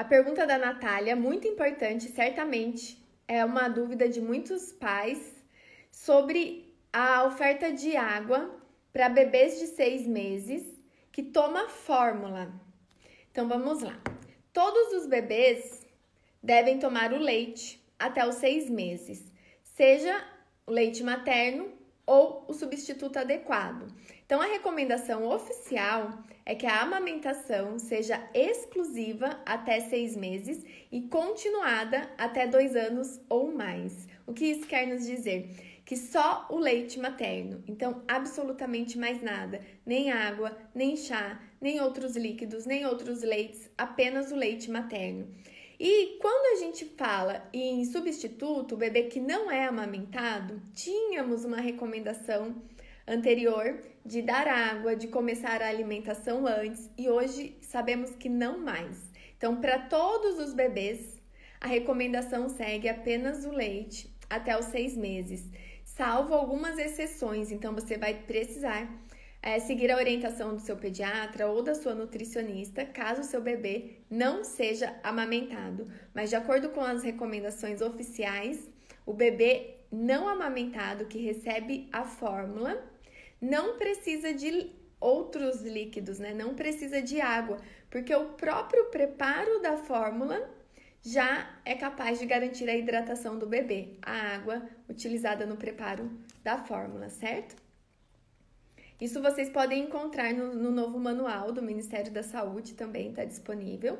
A pergunta da Natália, muito importante, certamente é uma dúvida de muitos pais sobre a oferta de água para bebês de seis meses que toma fórmula. Então vamos lá. Todos os bebês devem tomar o leite até os seis meses, seja leite materno ou o substituto adequado. Então, a recomendação oficial é que a amamentação seja exclusiva até seis meses e continuada até dois anos ou mais. O que isso quer nos dizer? Que só o leite materno, então absolutamente mais nada, nem água, nem chá, nem outros líquidos, nem outros leites, apenas o leite materno. E quando a gente fala em substituto, o bebê que não é amamentado, tínhamos uma recomendação anterior de dar água, de começar a alimentação antes e hoje sabemos que não mais. Então, para todos os bebês, a recomendação segue apenas o leite até os seis meses, salvo algumas exceções. Então, você vai precisar é, seguir a orientação do seu pediatra ou da sua nutricionista, caso o seu bebê não seja amamentado. Mas, de acordo com as recomendações oficiais, o bebê não amamentado que recebe a fórmula não precisa de outros líquidos, né? Não precisa de água, porque o próprio preparo da fórmula já é capaz de garantir a hidratação do bebê, a água utilizada no preparo da fórmula, certo? Isso vocês podem encontrar no, no novo manual do Ministério da Saúde, também está disponível.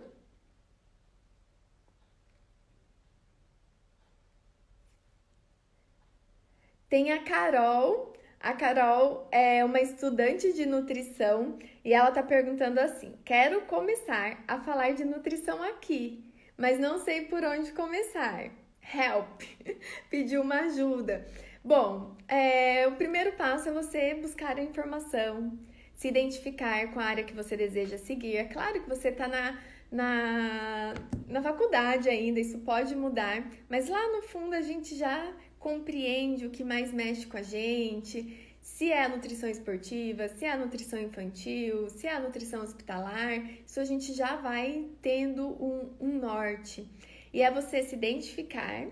Tem a Carol. A Carol é uma estudante de nutrição e ela está perguntando assim: quero começar a falar de nutrição aqui, mas não sei por onde começar. Help! Pediu uma ajuda. Bom, é, o primeiro passo é você buscar a informação, se identificar com a área que você deseja seguir. É claro que você está na, na, na faculdade ainda, isso pode mudar, mas lá no fundo a gente já compreende o que mais mexe com a gente, se é a nutrição esportiva, se é a nutrição infantil, se é a nutrição hospitalar, isso a gente já vai tendo um, um norte. E é você se identificar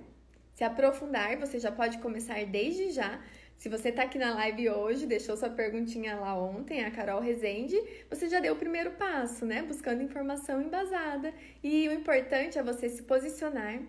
se aprofundar, você já pode começar desde já. Se você está aqui na live hoje, deixou sua perguntinha lá ontem, a Carol Rezende, você já deu o primeiro passo, né? Buscando informação embasada. E o importante é você se posicionar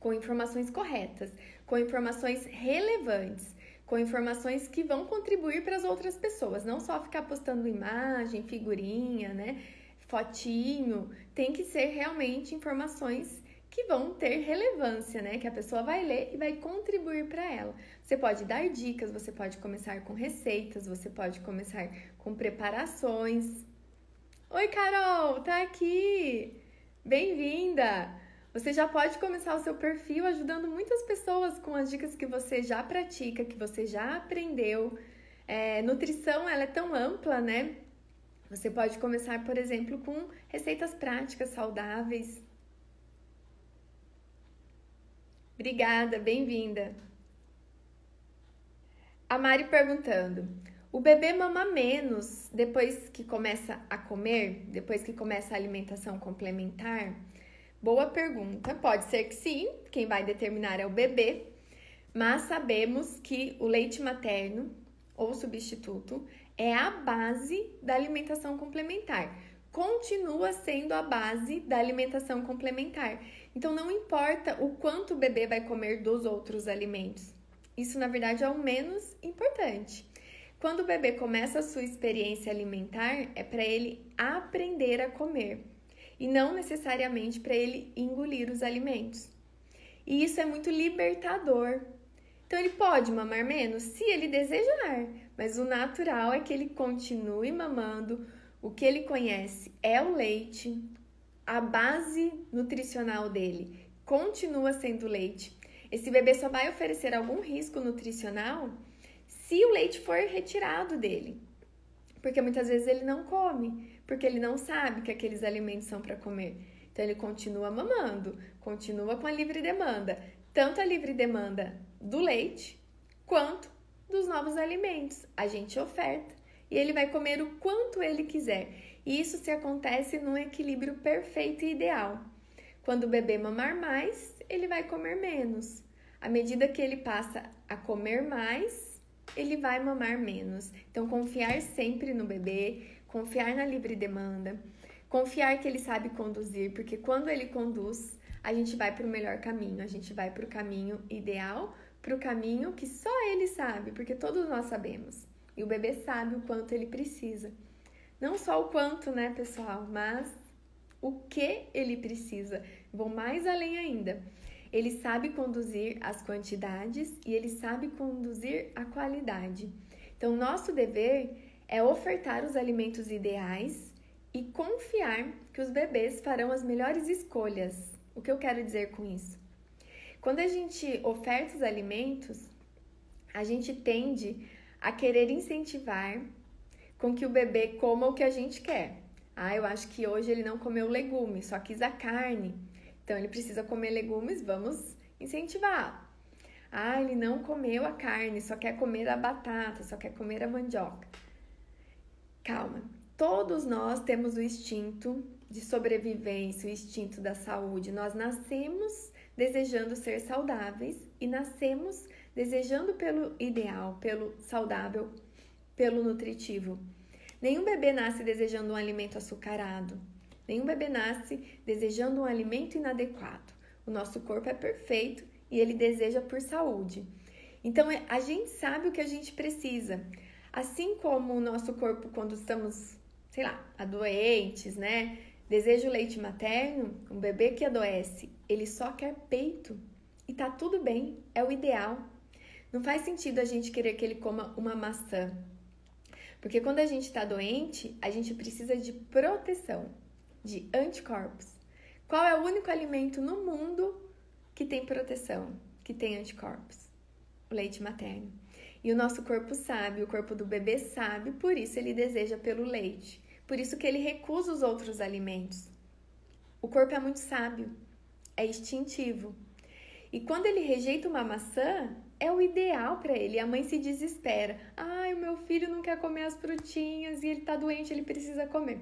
com informações corretas, com informações relevantes, com informações que vão contribuir para as outras pessoas, não só ficar postando imagem, figurinha, né? Fotinho, tem que ser realmente informações que vão ter relevância, né? Que a pessoa vai ler e vai contribuir para ela. Você pode dar dicas, você pode começar com receitas, você pode começar com preparações. Oi, Carol, tá aqui! Bem-vinda! Você já pode começar o seu perfil ajudando muitas pessoas com as dicas que você já pratica, que você já aprendeu. É, nutrição, ela é tão ampla, né? Você pode começar, por exemplo, com receitas práticas saudáveis, Obrigada, bem-vinda. A Mari perguntando: o bebê mama menos depois que começa a comer, depois que começa a alimentação complementar? Boa pergunta. Pode ser que sim, quem vai determinar é o bebê, mas sabemos que o leite materno ou substituto é a base da alimentação complementar. Continua sendo a base da alimentação complementar. Então não importa o quanto o bebê vai comer dos outros alimentos. Isso na verdade é o menos importante. Quando o bebê começa a sua experiência alimentar, é para ele aprender a comer e não necessariamente para ele engolir os alimentos. E isso é muito libertador. Então ele pode mamar menos se ele desejar, mas o natural é que ele continue mamando. O que ele conhece é o leite, a base nutricional dele continua sendo leite, esse bebê só vai oferecer algum risco nutricional se o leite for retirado dele. Porque muitas vezes ele não come, porque ele não sabe que aqueles alimentos são para comer. Então ele continua mamando, continua com a livre demanda, tanto a livre demanda do leite quanto dos novos alimentos. A gente oferta e ele vai comer o quanto ele quiser. E isso se acontece num equilíbrio perfeito e ideal. Quando o bebê mamar mais, ele vai comer menos. À medida que ele passa a comer mais, ele vai mamar menos. Então, confiar sempre no bebê, confiar na livre demanda, confiar que ele sabe conduzir, porque quando ele conduz, a gente vai para o melhor caminho, a gente vai para o caminho ideal, para o caminho que só ele sabe, porque todos nós sabemos. E o bebê sabe o quanto ele precisa. Não só o quanto, né, pessoal, mas o que ele precisa. Vou mais além ainda. Ele sabe conduzir as quantidades e ele sabe conduzir a qualidade. Então, nosso dever é ofertar os alimentos ideais e confiar que os bebês farão as melhores escolhas. O que eu quero dizer com isso? Quando a gente oferta os alimentos, a gente tende a querer incentivar com que o bebê coma o que a gente quer. Ah, eu acho que hoje ele não comeu legume, só quis a carne. Então ele precisa comer legumes, vamos incentivar. Ah, ele não comeu a carne, só quer comer a batata, só quer comer a mandioca. Calma. Todos nós temos o instinto de sobrevivência, o instinto da saúde. Nós nascemos desejando ser saudáveis e nascemos desejando pelo ideal, pelo saudável, pelo nutritivo. Nenhum bebê nasce desejando um alimento açucarado. Nenhum bebê nasce desejando um alimento inadequado. O nosso corpo é perfeito e ele deseja por saúde. Então é, a gente sabe o que a gente precisa. Assim como o nosso corpo, quando estamos, sei lá, adoentes, né? Deseja o leite materno, um bebê que adoece, ele só quer peito. E tá tudo bem, é o ideal. Não faz sentido a gente querer que ele coma uma maçã. Porque quando a gente está doente, a gente precisa de proteção de anticorpos. Qual é o único alimento no mundo que tem proteção, que tem anticorpos? O leite materno. E o nosso corpo sabe, o corpo do bebê sabe, por isso ele deseja pelo leite. Por isso que ele recusa os outros alimentos. O corpo é muito sábio, é instintivo. E quando ele rejeita uma maçã, é o ideal para ele. A mãe se desespera. Ai, o meu filho não quer comer as frutinhas e ele tá doente, ele precisa comer.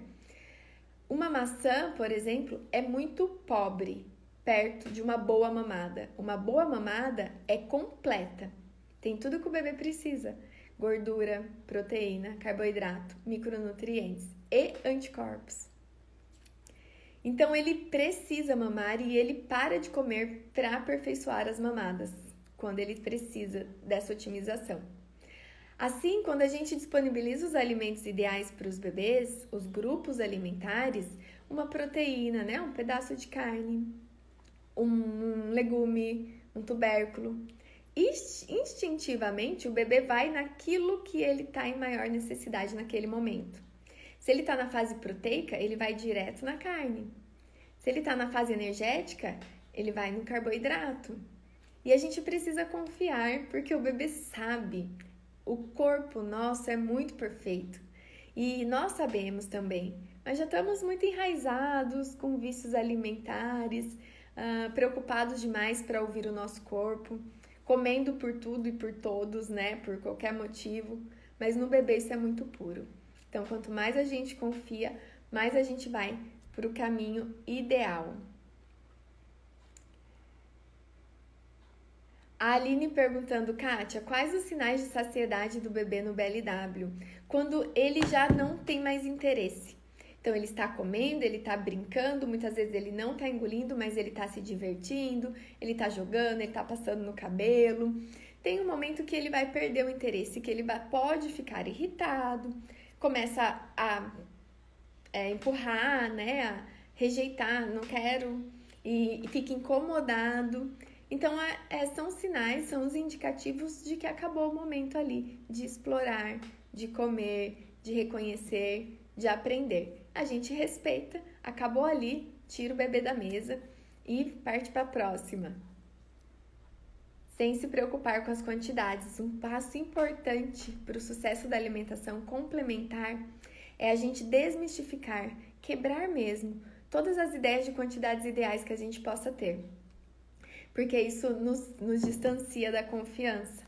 Uma maçã, por exemplo, é muito pobre perto de uma boa mamada. Uma boa mamada é completa. Tem tudo que o bebê precisa: gordura, proteína, carboidrato, micronutrientes e anticorpos. Então ele precisa mamar e ele para de comer para aperfeiçoar as mamadas, quando ele precisa dessa otimização. Assim, quando a gente disponibiliza os alimentos ideais para os bebês, os grupos alimentares, uma proteína, né, um pedaço de carne, um legume, um tubérculo, instintivamente o bebê vai naquilo que ele está em maior necessidade naquele momento. Se ele está na fase proteica, ele vai direto na carne. Se ele está na fase energética, ele vai no carboidrato. E a gente precisa confiar, porque o bebê sabe o corpo nosso é muito perfeito e nós sabemos também, mas já estamos muito enraizados com vícios alimentares, uh, preocupados demais para ouvir o nosso corpo, comendo por tudo e por todos, né, por qualquer motivo, mas no bebê isso é muito puro. Então, quanto mais a gente confia, mais a gente vai para o caminho ideal. A Aline perguntando, Kátia, quais os sinais de saciedade do bebê no BLW? Quando ele já não tem mais interesse. Então, ele está comendo, ele está brincando, muitas vezes ele não está engolindo, mas ele está se divertindo, ele está jogando, ele está passando no cabelo. Tem um momento que ele vai perder o interesse, que ele pode ficar irritado, começa a é, empurrar, né, a rejeitar, não quero, e, e fica incomodado. Então, é, é, são sinais, são os indicativos de que acabou o momento ali de explorar, de comer, de reconhecer, de aprender. A gente respeita, acabou ali, tira o bebê da mesa e parte para a próxima. Sem se preocupar com as quantidades, um passo importante para o sucesso da alimentação complementar é a gente desmistificar, quebrar mesmo todas as ideias de quantidades ideais que a gente possa ter porque isso nos, nos distancia da confiança.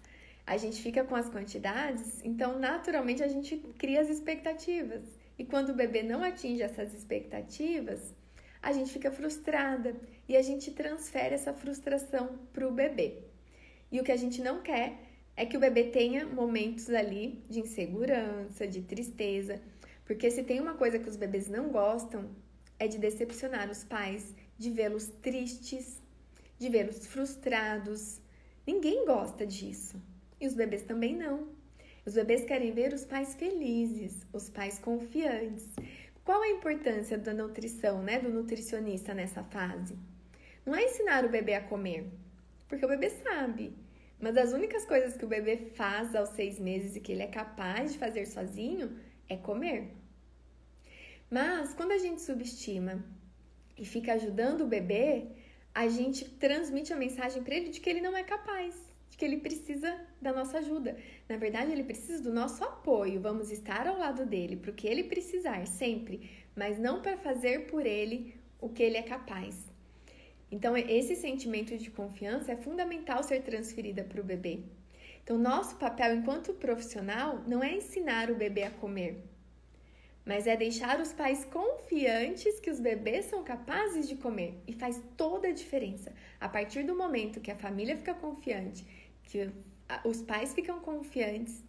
A gente fica com as quantidades, então naturalmente a gente cria as expectativas. E quando o bebê não atinge essas expectativas, a gente fica frustrada e a gente transfere essa frustração para o bebê. E o que a gente não quer é que o bebê tenha momentos ali de insegurança, de tristeza, porque se tem uma coisa que os bebês não gostam é de decepcionar os pais, de vê-los tristes, de vê-los frustrados. Ninguém gosta disso. E os bebês também não. Os bebês querem ver os pais felizes, os pais confiantes. Qual a importância da nutrição, né, do nutricionista nessa fase? Não é ensinar o bebê a comer, porque o bebê sabe. Uma das únicas coisas que o bebê faz aos seis meses e que ele é capaz de fazer sozinho é comer. Mas quando a gente subestima e fica ajudando o bebê, a gente transmite a mensagem para ele de que ele não é capaz, de que ele precisa da nossa ajuda. Na verdade, ele precisa do nosso apoio. Vamos estar ao lado dele para o que ele precisar, sempre, mas não para fazer por ele o que ele é capaz. Então, esse sentimento de confiança é fundamental ser transferida para o bebê. Então, nosso papel enquanto profissional não é ensinar o bebê a comer, mas é deixar os pais confiantes que os bebês são capazes de comer. E faz toda a diferença. A partir do momento que a família fica confiante, que os pais ficam confiantes,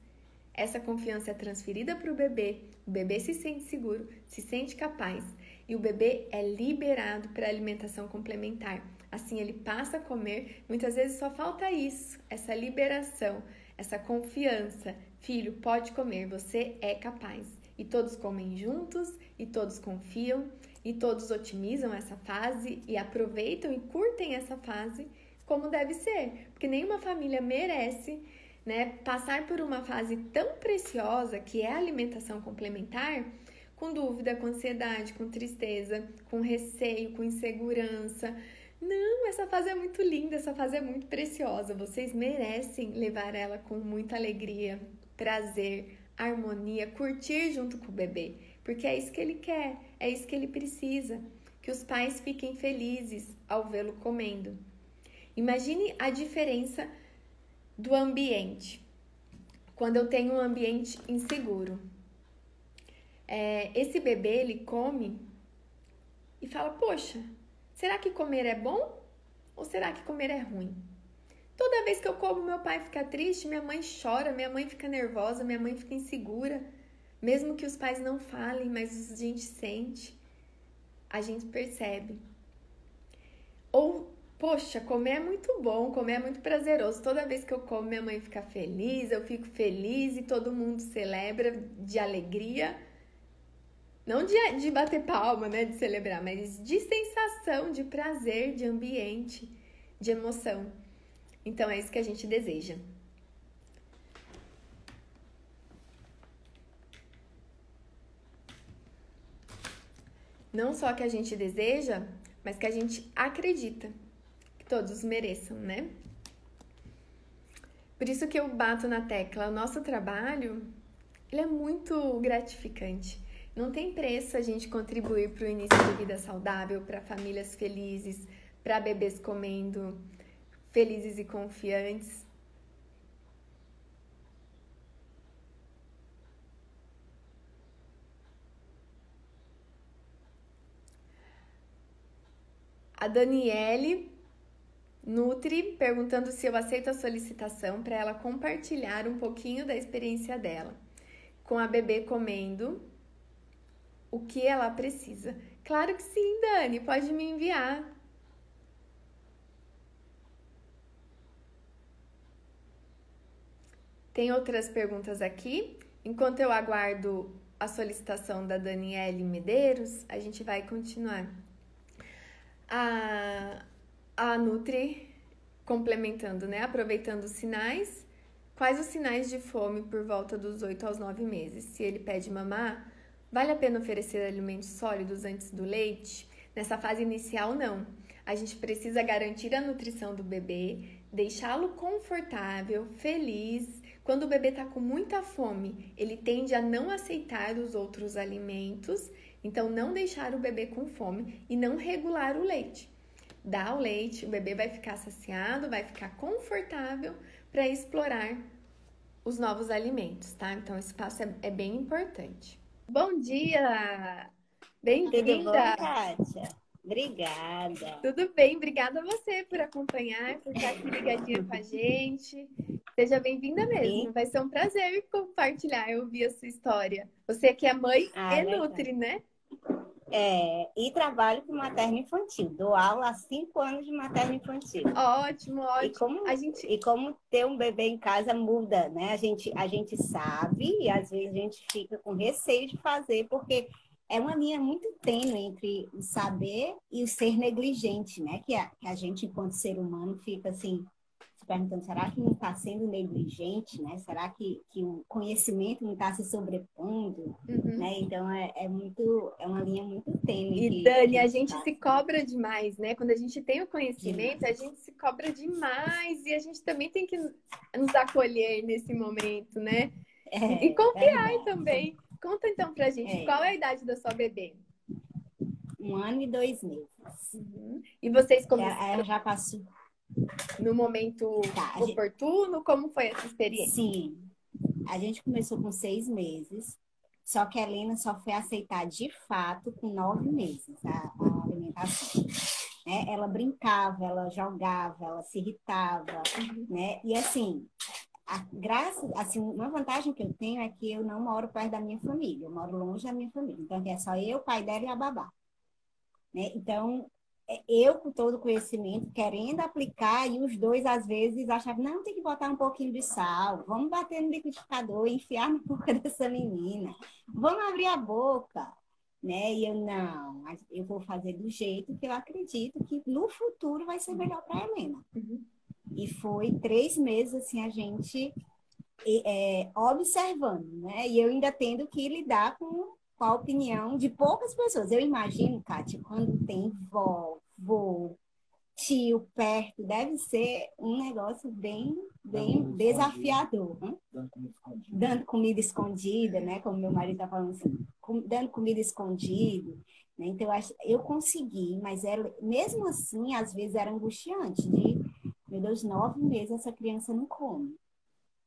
essa confiança é transferida para o bebê, o bebê se sente seguro, se sente capaz e o bebê é liberado para alimentação complementar. Assim ele passa a comer, muitas vezes só falta isso, essa liberação, essa confiança. Filho, pode comer, você é capaz e todos comem juntos e todos confiam e todos otimizam essa fase e aproveitam e curtem essa fase como deve ser, porque nenhuma família merece, né, passar por uma fase tão preciosa que é a alimentação complementar com dúvida, com ansiedade, com tristeza, com receio, com insegurança. Não, essa fase é muito linda, essa fase é muito preciosa. Vocês merecem levar ela com muita alegria, prazer, harmonia, curtir junto com o bebê, porque é isso que ele quer, é isso que ele precisa, que os pais fiquem felizes ao vê-lo comendo. Imagine a diferença do ambiente. Quando eu tenho um ambiente inseguro, é, esse bebê ele come e fala: Poxa, será que comer é bom ou será que comer é ruim? Toda vez que eu como, meu pai fica triste, minha mãe chora, minha mãe fica nervosa, minha mãe fica insegura. Mesmo que os pais não falem, mas a gente sente, a gente percebe. Ou, poxa, comer é muito bom, comer é muito prazeroso. Toda vez que eu como, minha mãe fica feliz, eu fico feliz e todo mundo celebra de alegria. Não de, de bater palma, né, de celebrar, mas de sensação, de prazer, de ambiente, de emoção. Então é isso que a gente deseja. Não só que a gente deseja, mas que a gente acredita todos mereçam, né? Por isso que eu bato na tecla, o nosso trabalho, ele é muito gratificante. Não tem preço a gente contribuir para o início de vida saudável, para famílias felizes, para bebês comendo felizes e confiantes. A Daniele Nutri perguntando se eu aceito a solicitação para ela compartilhar um pouquinho da experiência dela com a bebê comendo o que ela precisa. Claro que sim, Dani, pode me enviar. Tem outras perguntas aqui. Enquanto eu aguardo a solicitação da Daniele Medeiros, a gente vai continuar. A, a Nutri complementando, né? Aproveitando os sinais. Quais os sinais de fome por volta dos 8 aos 9 meses? Se ele pede mamar, vale a pena oferecer alimentos sólidos antes do leite? Nessa fase inicial, não. A gente precisa garantir a nutrição do bebê, deixá-lo confortável, feliz quando o bebê está com muita fome, ele tende a não aceitar os outros alimentos, então não deixar o bebê com fome e não regular o leite. Dá o leite, o bebê vai ficar saciado, vai ficar confortável para explorar os novos alimentos, tá? Então esse passo é, é bem importante. Bom dia! Bem-vinda! Kátia? Obrigada. Tudo bem, obrigada a você por acompanhar, por estar aqui ligadinha com a gente. Seja bem-vinda mesmo. Sim. Vai ser um prazer compartilhar e ouvir a sua história. Você que é mãe ah, e Nutri, né? É, e trabalho com materno infantil. Dou aula há cinco anos de materno infantil. Ótimo, ótimo. E como, a gente... e como ter um bebê em casa muda, né? A gente, a gente sabe e às vezes a gente fica com receio de fazer, porque é uma linha muito tênue entre o saber e o ser negligente, né? Que a, que a gente, enquanto ser humano, fica assim, se perguntando, será que não está sendo negligente, né? Será que, que o conhecimento não está se sobrepondo, uhum. né? Então, é, é, muito, é uma linha muito tênue. E, Dani, a gente se cobra demais, né? Quando a gente tem o conhecimento, Sim. a gente se cobra demais e a gente também tem que nos acolher nesse momento, né? É, e confiar é também. Conta então pra gente, é. qual é a idade da sua bebê? Um ano e dois meses. Uhum. E vocês começaram... Ela já passou no momento tá, oportuno? Gente... Como foi essa experiência? Sim. A gente começou com seis meses, só que a Helena só foi aceitar de fato com nove meses a, a alimentação. Né? Ela brincava, ela jogava, ela se irritava, uhum. né? E assim, a graça, assim, uma vantagem que eu tenho é que eu não moro perto da minha família, eu moro longe da minha família. Então, é só eu, o pai dela e a babá. Né? Então, eu com todo o conhecimento, querendo aplicar, e os dois, às vezes, achavam, não, tem que botar um pouquinho de sal, vamos bater no liquidificador e enfiar na boca dessa menina, vamos abrir a boca, né? E eu, não, eu vou fazer do jeito que eu acredito que no futuro vai ser melhor para a Helena. Uhum. E foi três meses, assim, a gente é, observando, né? E eu ainda tendo que lidar com com a opinião de poucas pessoas. Eu imagino, Kátia, quando tem vó, vô, tio perto, deve ser um negócio bem, bem dando desafiador. Né? Dando comida escondida, né? Como meu marido está falando assim, dando comida escondida. Né? Então, eu, acho, eu consegui, mas era, mesmo assim, às vezes era angustiante de, meu Deus, nove meses essa criança não come.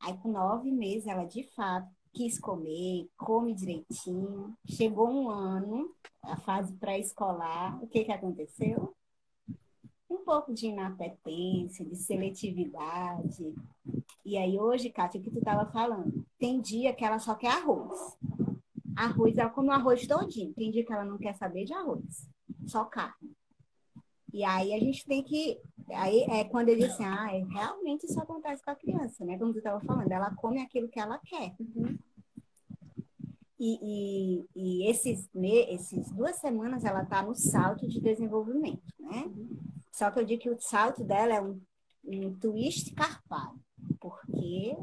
Aí, com nove meses, ela de fato quis comer, come direitinho. Chegou um ano, a fase pré-escolar, o que, que aconteceu? Um pouco de inapetência, de seletividade. E aí hoje, Kátia, o que tu estava falando? Tem dia que ela só quer arroz. Arroz, ela come o arroz todinho. Tem dia que ela não quer saber de arroz, só carne. E aí a gente tem que. Aí é quando ele diz assim, ah, é, realmente isso acontece com a criança, né? Como tu estava falando, ela come aquilo que ela quer. Uhum. E, e, e, esses, esses duas semanas ela está no salto de desenvolvimento, né? Só que eu digo que o salto dela é um, um twist carpado, porque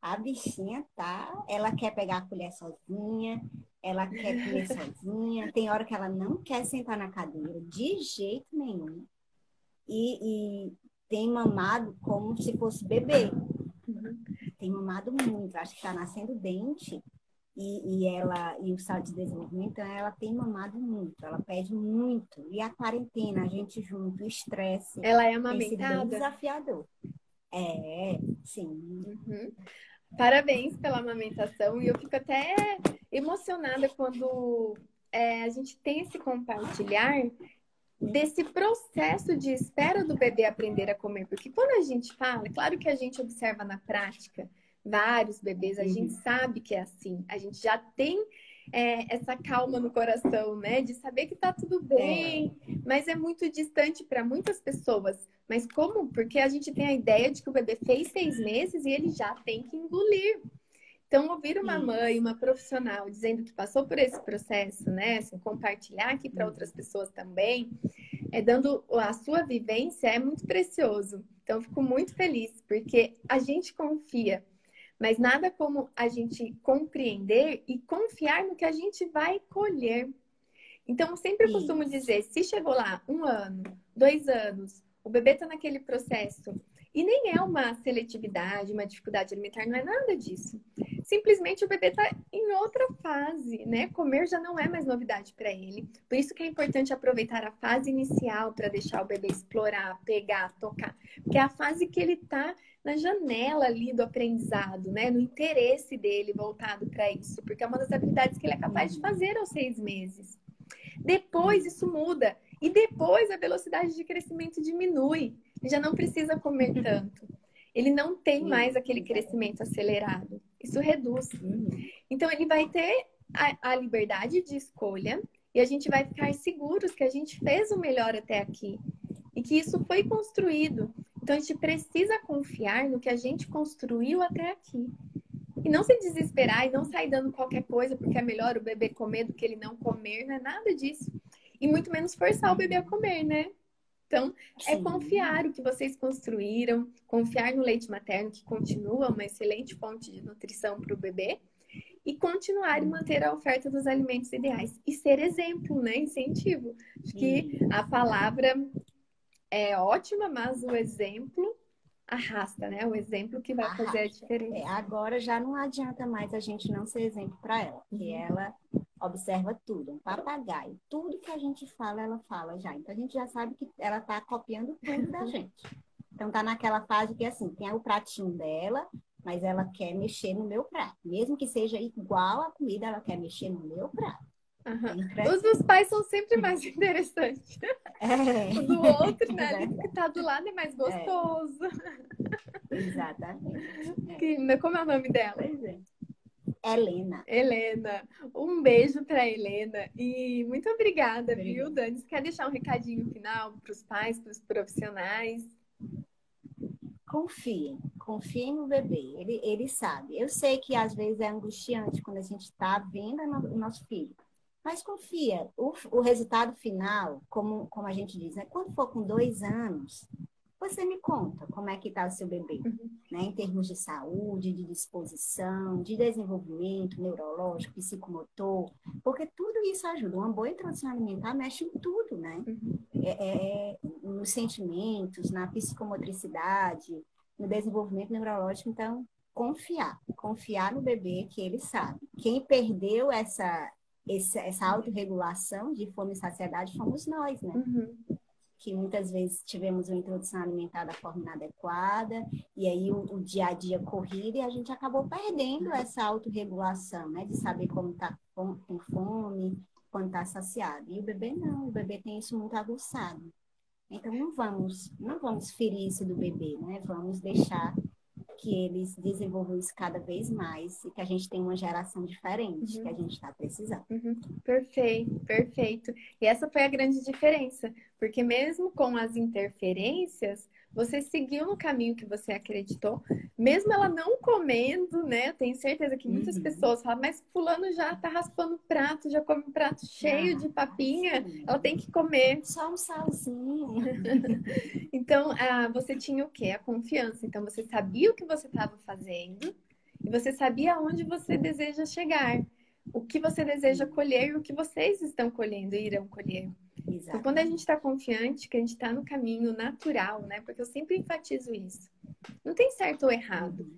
a bichinha tá, ela quer pegar a colher sozinha, ela quer comer sozinha, tem hora que ela não quer sentar na cadeira de jeito nenhum. E, e tem mamado como se fosse bebê. Tem mamado muito, acho que está nascendo dente e, e, ela e o salto de desenvolvimento, então ela tem mamado muito, ela pede muito. E a quarentena, a gente junto, o estresse. Ela é amamentada? desafiador. É, sim. Uhum. Parabéns pela amamentação. E eu fico até emocionada quando é, a gente tem esse compartilhar desse processo de espera do bebê aprender a comer. Porque quando a gente fala, é claro que a gente observa na prática vários bebês, a uhum. gente sabe que é assim. A gente já tem é, essa calma no coração, né? De saber que tá tudo bem, é. mas é muito distante para muitas pessoas. Mas como? Porque a gente tem a ideia de que o bebê fez seis meses e ele já tem que engolir. Então, ouvir uma mãe, uma profissional dizendo que passou por esse processo, né? Assim, compartilhar aqui para outras pessoas também, é, dando a sua vivência, é muito precioso. Então, fico muito feliz, porque a gente confia, mas nada como a gente compreender e confiar no que a gente vai colher. Então, eu sempre Isso. costumo dizer: se chegou lá um ano, dois anos, o bebê está naquele processo e nem é uma seletividade, uma dificuldade alimentar, não é nada disso. Simplesmente o bebê está em outra fase, né? Comer já não é mais novidade para ele. Por isso que é importante aproveitar a fase inicial para deixar o bebê explorar, pegar, tocar. Porque é a fase que ele está na janela ali do aprendizado, né? No interesse dele voltado para isso. Porque é uma das habilidades que ele é capaz de fazer aos seis meses. Depois isso muda E depois a velocidade de crescimento diminui. Já não precisa comer tanto. Ele não tem mais aquele crescimento acelerado. Isso reduz. Então, ele vai ter a, a liberdade de escolha e a gente vai ficar seguros que a gente fez o melhor até aqui e que isso foi construído. Então, a gente precisa confiar no que a gente construiu até aqui. E não se desesperar e não sair dando qualquer coisa porque é melhor o bebê comer do que ele não comer, não é nada disso. E muito menos forçar o bebê a comer, né? Então, é Sim. é confiar o que vocês construíram, confiar no leite materno, que continua uma excelente fonte de nutrição para o bebê, e continuar e manter a oferta dos alimentos ideais. E ser exemplo, né? Incentivo. Acho que a palavra é ótima, mas o exemplo arrasta, né? O exemplo que vai arrasta. fazer a diferença. É, agora já não adianta mais a gente não ser exemplo para ela, porque uhum. ela observa tudo, um papagaio. Tudo que a gente fala, ela fala já. Então a gente já sabe que ela está copiando tudo da gente. Então tá naquela fase que assim, tem o pratinho dela, mas ela quer mexer no meu prato. Mesmo que seja igual a comida, ela quer mexer no meu prato. Uhum. Os dos pais são sempre mais interessantes. É. O do outro, né? Que tá do lado é mais gostoso. É. Exatamente. É. Como é o nome dela? Pois é. Helena. Helena. Um beijo para Helena e muito obrigada, obrigada. viu, Dani? Você quer deixar um recadinho final para os pais, para os profissionais? Confiem, confiem no bebê, ele, ele sabe. Eu sei que às vezes é angustiante quando a gente está vendo o nosso filho, mas confia, o, o resultado final, como, como a gente diz, né? quando for com dois anos, você me conta como é que está o seu bebê, uhum. né? Em termos de saúde, de disposição, de desenvolvimento neurológico, psicomotor, porque tudo isso ajuda. Uma boa introdução alimentar mexe em tudo, né? Uhum. É, é, nos sentimentos, na psicomotricidade, no desenvolvimento neurológico. Então, confiar, confiar no bebê que ele sabe. Quem perdeu essa essa, essa autorregulação de fome e saciedade fomos nós, né? Uhum que muitas vezes tivemos uma introdução alimentar da forma inadequada, e aí o, o dia a dia corrido, e a gente acabou perdendo essa autorregulação, né? De saber como está com, com fome, quando está saciado. E o bebê não, o bebê tem isso muito aguçado. Então não vamos, não vamos ferir isso do bebê, né? Vamos deixar que eles desenvolvam isso cada vez mais e que a gente tenha uma geração diferente uhum. que a gente está precisando. Uhum. Perfeito, perfeito. E essa foi a grande diferença, porque mesmo com as interferências, você seguiu no caminho que você acreditou, mesmo ela não comendo, né? Eu tenho certeza que muitas uhum. pessoas falam, mas fulano já tá raspando prato, já come um prato cheio ah, de papinha, sim. ela tem que comer. Só um salzinho. então, ah, você tinha o quê? A confiança. Então, você sabia o que você estava fazendo e você sabia aonde você deseja chegar. O que você deseja colher e o que vocês estão colhendo e irão colher. Exato. Então, quando a gente está confiante, que a gente está no caminho natural, né? Porque eu sempre enfatizo isso. Não tem certo ou errado.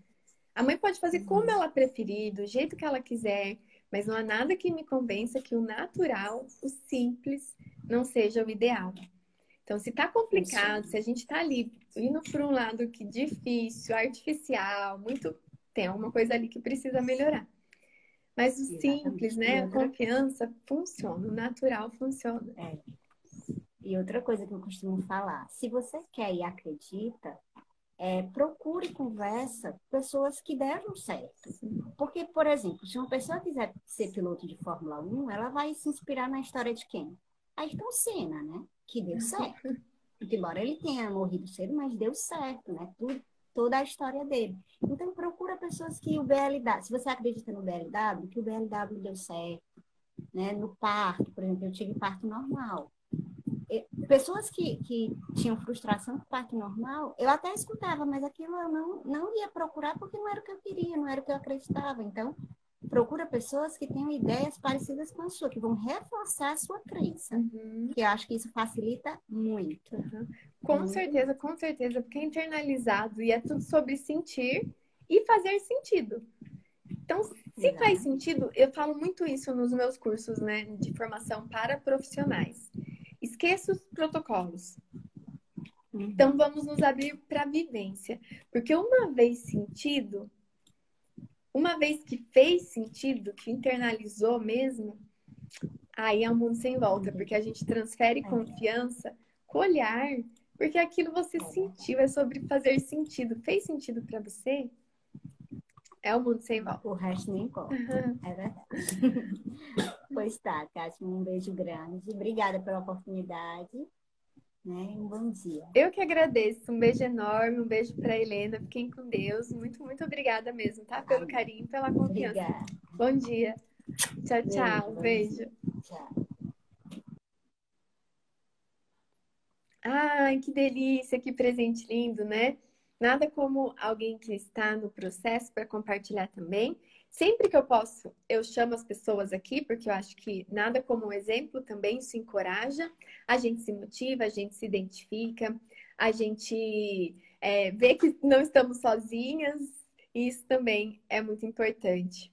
A mãe pode fazer como ela preferir, do jeito que ela quiser, mas não há nada que me convença que o natural, o simples, não seja o ideal. Então, se tá complicado, se a gente tá ali indo para um lado que difícil, artificial, muito tem alguma coisa ali que precisa melhorar. Mas o Exatamente. simples, né? A confiança funciona, o natural funciona. É. E outra coisa que eu costumo falar, se você quer e acredita, é, procure conversa pessoas que deram certo. Porque, por exemplo, se uma pessoa quiser ser piloto de Fórmula 1, ela vai se inspirar na história de quem? Ayrton Senna, né? Que deu certo. Embora ele tenha morrido cedo, mas deu certo, né? Tudo, toda a história dele. Então, procura pessoas que o BLW, se você acredita no BLW, que o BLW deu certo, né? No parto, por exemplo, eu tive parto normal. Pessoas que, que tinham frustração com parto normal, eu até escutava, mas aquilo eu não, não ia procurar porque não era o que eu queria, não era o que eu acreditava. Então, procura pessoas que tenham ideias parecidas com a sua, que vão reforçar a sua crença. Uhum. Que eu acho que isso facilita muito. Uhum. Com uhum. certeza, com certeza, porque é internalizado e é tudo sobre sentir e fazer sentido. Então, se faz sentido, eu falo muito isso nos meus cursos né, de formação para profissionais. Esqueça os protocolos. Uhum. Então, vamos nos abrir para a vivência. Porque uma vez sentido, uma vez que fez sentido, que internalizou mesmo, aí é um mundo sem volta, uhum. porque a gente transfere é. confiança com olhar, porque aquilo você sentiu, é sobre fazer sentido. Fez sentido para você? É o mundo sem volta. O resto nem importa. Uhum. É verdade. pois tá, Kátia, um beijo grande. Obrigada pela oportunidade. Né? Um bom dia. Eu que agradeço. Um beijo enorme, um beijo para Helena. Fiquem com Deus. Muito, muito obrigada mesmo, tá? Pelo carinho, pela confiança. Obrigada. Bom dia. Tchau, tchau. Beijo. beijo. Tchau. Ai, que delícia, que presente lindo, né? Nada como alguém que está no processo para compartilhar também. Sempre que eu posso, eu chamo as pessoas aqui, porque eu acho que nada como um exemplo também se encoraja, a gente se motiva, a gente se identifica, a gente é, vê que não estamos sozinhas, e isso também é muito importante.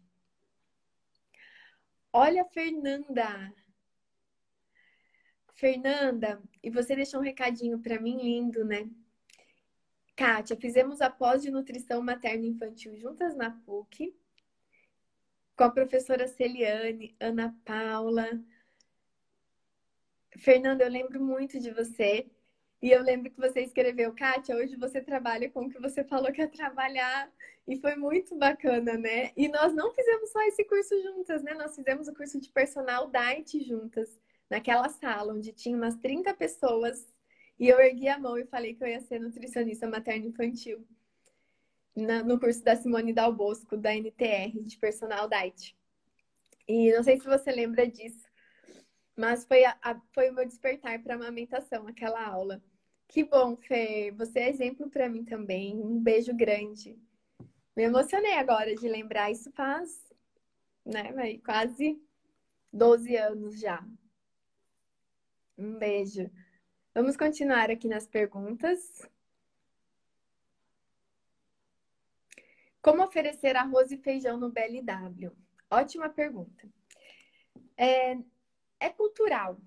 Olha, Fernanda! Fernanda, e você deixou um recadinho para mim lindo, né? Kátia, fizemos a pós de nutrição materno infantil juntas na PUC, com a professora Celiane, Ana Paula. Fernanda, eu lembro muito de você. E eu lembro que você escreveu, Kátia, hoje você trabalha com o que você falou que ia trabalhar. E foi muito bacana, né? E nós não fizemos só esse curso juntas, né? Nós fizemos o curso de personal diet juntas, naquela sala onde tinha umas 30 pessoas e eu ergui a mão e falei que eu ia ser nutricionista materno-infantil no curso da Simone Dal Bosco, da NTR, de Personal Diet. E não sei se você lembra disso, mas foi, a, foi o meu despertar para a amamentação, aquela aula. Que bom, Fer. Você é exemplo para mim também. Um beijo grande. Me emocionei agora de lembrar. Isso faz, né, quase 12 anos já. Um beijo. Vamos continuar aqui nas perguntas. Como oferecer arroz e feijão no BLW? Ótima pergunta. É, é cultural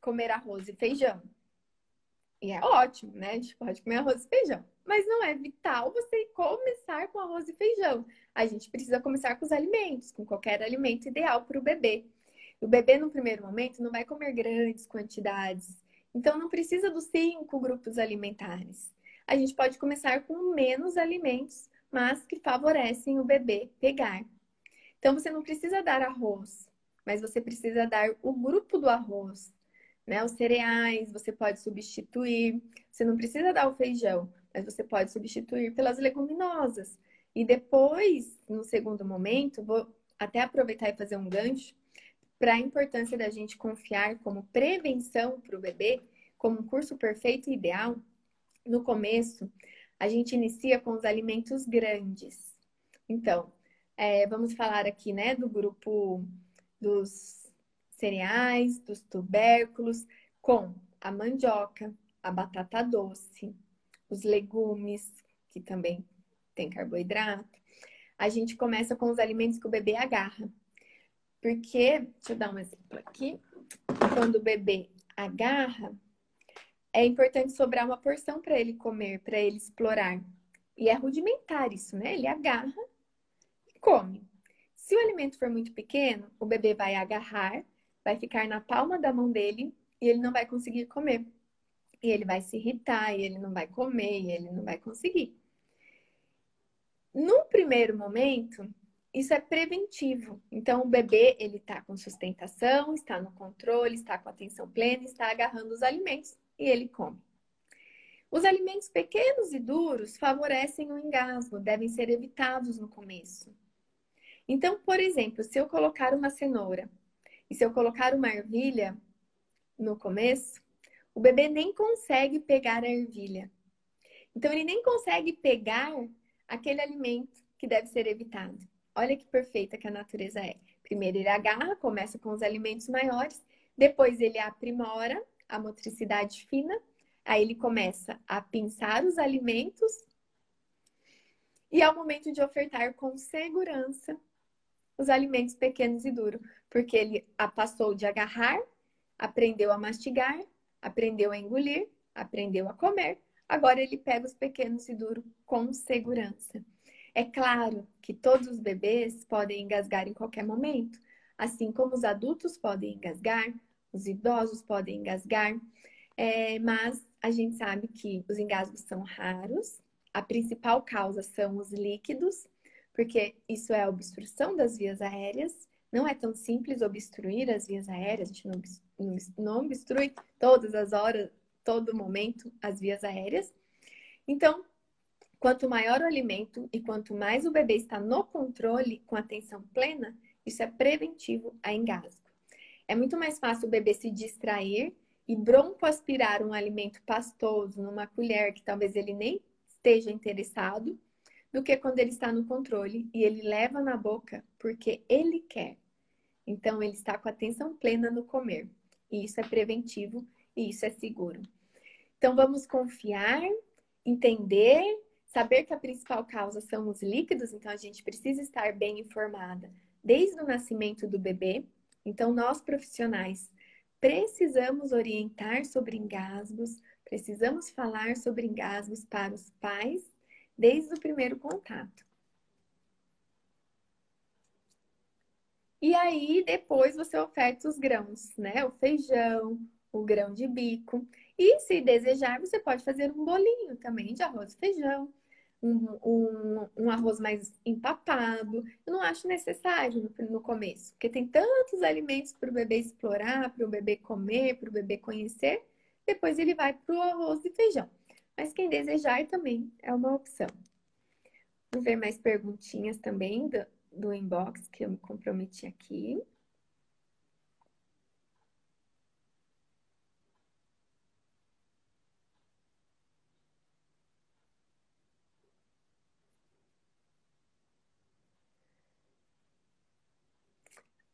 comer arroz e feijão. E é ótimo, né? A gente pode comer arroz e feijão. Mas não é vital você começar com arroz e feijão. A gente precisa começar com os alimentos, com qualquer alimento ideal para o bebê. O bebê, no primeiro momento, não vai comer grandes quantidades então, não precisa dos cinco grupos alimentares. A gente pode começar com menos alimentos, mas que favorecem o bebê pegar. Então, você não precisa dar arroz, mas você precisa dar o grupo do arroz. Né? Os cereais, você pode substituir. Você não precisa dar o feijão, mas você pode substituir pelas leguminosas. E depois, no segundo momento, vou até aproveitar e fazer um gancho para a importância da gente confiar como prevenção para o bebê, como um curso perfeito e ideal, no começo, a gente inicia com os alimentos grandes. Então, é, vamos falar aqui, né, do grupo dos cereais, dos tubérculos, com a mandioca, a batata doce, os legumes, que também tem carboidrato. A gente começa com os alimentos que o bebê agarra. Porque, deixa eu dar um exemplo aqui. Quando o bebê agarra, é importante sobrar uma porção para ele comer, para ele explorar. E é rudimentar isso, né? Ele agarra e come. Se o alimento for muito pequeno, o bebê vai agarrar, vai ficar na palma da mão dele e ele não vai conseguir comer. E ele vai se irritar, e ele não vai comer, e ele não vai conseguir. No primeiro momento, isso é preventivo. Então, o bebê, ele está com sustentação, está no controle, está com atenção plena, está agarrando os alimentos e ele come. Os alimentos pequenos e duros favorecem o engasgo, devem ser evitados no começo. Então, por exemplo, se eu colocar uma cenoura e se eu colocar uma ervilha no começo, o bebê nem consegue pegar a ervilha. Então, ele nem consegue pegar aquele alimento que deve ser evitado. Olha que perfeita que a natureza é. Primeiro ele agarra, começa com os alimentos maiores, depois ele aprimora a motricidade fina, aí ele começa a pensar os alimentos e é o momento de ofertar com segurança os alimentos pequenos e duros, porque ele passou de agarrar, aprendeu a mastigar, aprendeu a engolir, aprendeu a comer, agora ele pega os pequenos e duros com segurança. É claro que todos os bebês podem engasgar em qualquer momento. assim como os adultos podem engasgar, os idosos podem engasgar, é, mas a gente sabe que os engasgos são raros. A principal causa são os líquidos, porque isso é a obstrução das vias aéreas. Não é tão simples obstruir as vias aéreas, a gente não, obstrui todas as horas, todo momento as vias aéreas. Então, quanto maior o alimento e quanto mais o bebê está no controle, com atenção plena, isso é preventivo a engasgo. É muito mais fácil o bebê se distrair e broncoaspirar um alimento pastoso numa colher que talvez ele nem esteja interessado, do que quando ele está no controle e ele leva na boca porque ele quer. Então ele está com atenção plena no comer. E isso é preventivo e isso é seguro. Então vamos confiar, entender, saber que a principal causa são os líquidos, então a gente precisa estar bem informada desde o nascimento do bebê. Então nós profissionais precisamos orientar sobre engasgos, precisamos falar sobre engasgos para os pais desde o primeiro contato. E aí, depois você oferta os grãos, né? O feijão, o grão de bico. E se desejar, você pode fazer um bolinho também de arroz e feijão um, um, um, arroz mais empapado. Eu não acho necessário no, no começo, porque tem tantos alimentos para o bebê explorar, para o bebê comer, para o bebê conhecer. Depois ele vai para o arroz e feijão. Mas quem desejar também é uma opção. Vamos ver mais perguntinhas também do, do inbox que eu me comprometi aqui.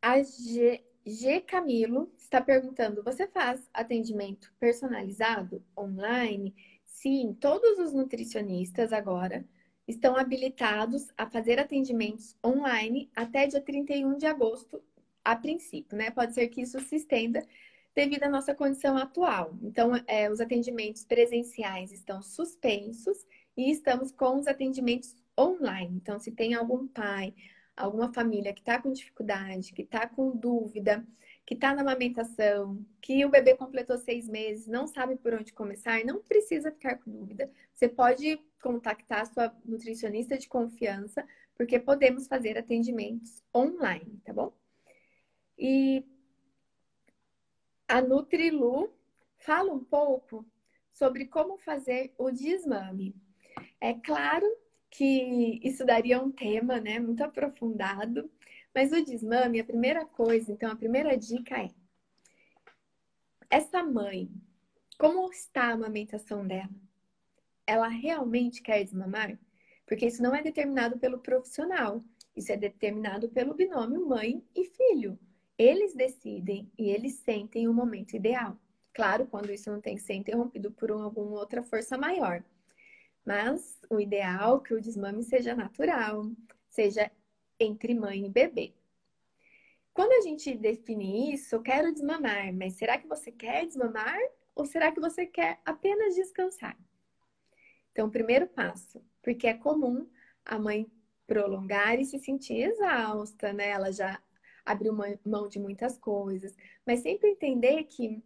A G, G Camilo está perguntando: você faz atendimento personalizado online? Sim, todos os nutricionistas agora estão habilitados a fazer atendimentos online até dia 31 de agosto, a princípio, né? Pode ser que isso se estenda devido à nossa condição atual. Então, é, os atendimentos presenciais estão suspensos e estamos com os atendimentos online. Então, se tem algum pai, alguma família que está com dificuldade, que está com dúvida, que está na amamentação, que o bebê completou seis meses, não sabe por onde começar, não precisa ficar com dúvida. Você pode contactar a sua nutricionista de confiança, porque podemos fazer atendimentos online, tá bom? E a Nutrilu fala um pouco sobre como fazer o desmame. É claro que isso daria um tema, né, muito aprofundado. Mas o desmame, a primeira coisa, então a primeira dica é: essa mãe, como está a amamentação dela? Ela realmente quer desmamar? Porque isso não é determinado pelo profissional, isso é determinado pelo binômio mãe e filho. Eles decidem e eles sentem o momento ideal. Claro, quando isso não tem que ser interrompido por alguma outra força maior. Mas o ideal é que o desmame seja natural, seja entre mãe e bebê. Quando a gente define isso, eu quero desmamar, mas será que você quer desmamar ou será que você quer apenas descansar? Então, primeiro passo, porque é comum a mãe prolongar e se sentir exausta, né? Ela já abriu mão de muitas coisas, mas sempre entender que